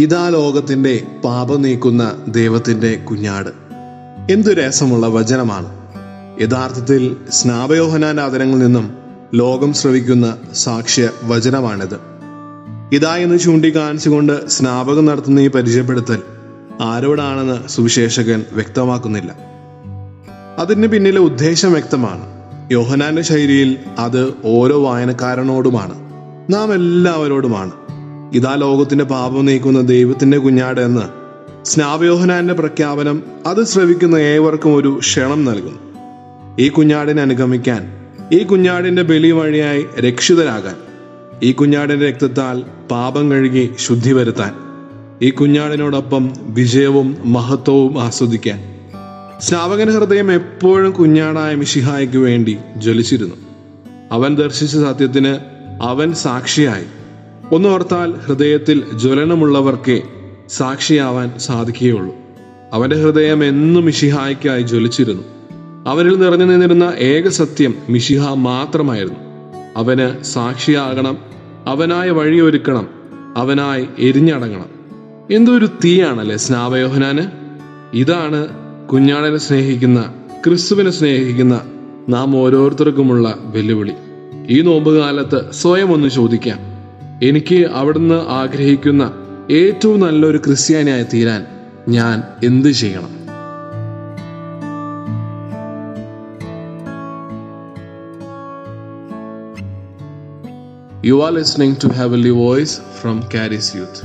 ഇതാ ലോകത്തിന്റെ പാപം നീക്കുന്ന ദൈവത്തിന്റെ കുഞ്ഞാട്. എന്തു രസമുള്ള വചനമാണ്. യഥാർത്ഥത്തിൽ സ്നാപയോഹനാന്റെ ആദരങ്ങളിൽ നിന്നും ലോകം ശ്രവിക്കുന്ന സാക്ഷ്യ വചനമാണിത്. ഇതാ എന്ന് ചൂണ്ടിക്കാണിച്ചുകൊണ്ട് സ്നാപകം നടത്തുന്ന ഈ പരിചയപ്പെടുത്തൽ ആരോടാണെന്ന് സുവിശേഷകൻ വ്യക്തമാക്കുന്നില്ല. അതിന് പിന്നിലെ ഉദ്ദേശം വ്യക്തമാണ്. യോഹനാന്റെ ശൈലിയിൽ അത് ഓരോ വായനക്കാരനോടുമാണ്. നാം എല്ലാവരോടുമാണ്. ഇതാ ലോകത്തിന്റെ പാപം നീക്കുന്ന ദൈവത്തിന്റെ കുഞ്ഞാട് എന്ന് സ്നാവയോഹനാന്റെ പ്രഖ്യാപനം അത് ശ്രവിക്കുന്ന ഏവർക്കും ഒരു ക്ഷണം നൽകുന്നു ഈ കുഞ്ഞാടിനെ അനുഗമിക്കാൻ ഈ കുഞ്ഞാടിന്റെ ബലി വഴിയായി രക്ഷിതരാകാൻ ഈ കുഞ്ഞാടിന്റെ രക്തത്താൽ പാപം കഴുകി ശുദ്ധി വരുത്താൻ ഈ കുഞ്ഞാടിനോടൊപ്പം വിജയവും മഹത്വവും ആസ്വദിക്കാൻ സ്നാവകൻ ഹൃദയം എപ്പോഴും കുഞ്ഞാടായ മിഷിഹായ്ക്ക് വേണ്ടി ജ്വലിച്ചിരുന്നു. അവൻ ദർശിച്ച സത്യത്തിന് അവൻ സാക്ഷിയായി. ഒന്നോർത്താൽ ഹൃദയത്തിൽ ജ്വലനമുള്ളവർക്കേ സാക്ഷിയാവാൻ സാധിക്കുകയുള്ളൂ. അവന്റെ ഹൃദയം എന്നും മിഷിഹായ്ക്കായി ജ്വലിച്ചിരുന്നു. അവരിൽ നിറഞ്ഞു നിന്നിരുന്ന ഏക സത്യം മിഷിഹ മാത്രമായിരുന്നു. അവന് സാക്ഷിയാകണം അവനായി വഴിയൊരുക്കണം അവനായി എരിഞ്ഞടങ്ങണം. എന്തൊരു തീയാണല്ലേ സ്നാപയോഹനാന് ഇതാണ് കുഞ്ഞാടനെ സ്നേഹിക്കുന്ന ക്രിസ്തുവിനെ സ്നേഹിക്കുന്ന നാം ഓരോരുത്തർക്കുമുള്ള വെല്ലുവിളി. ഈ നോമ്പുകാലത്ത് സ്വയം ഒന്ന് ചോദിക്കാം. എനിക്ക് അവിടുന്ന് ആഗ്രഹിക്കുന്ന ഏറ്റവും നല്ലൊരു ക്രിസ്ത്യാനിയായി തീരാൻ ഞാൻ എന്ത് ചെയ്യണം you are listening to have a voice from Karis Youth.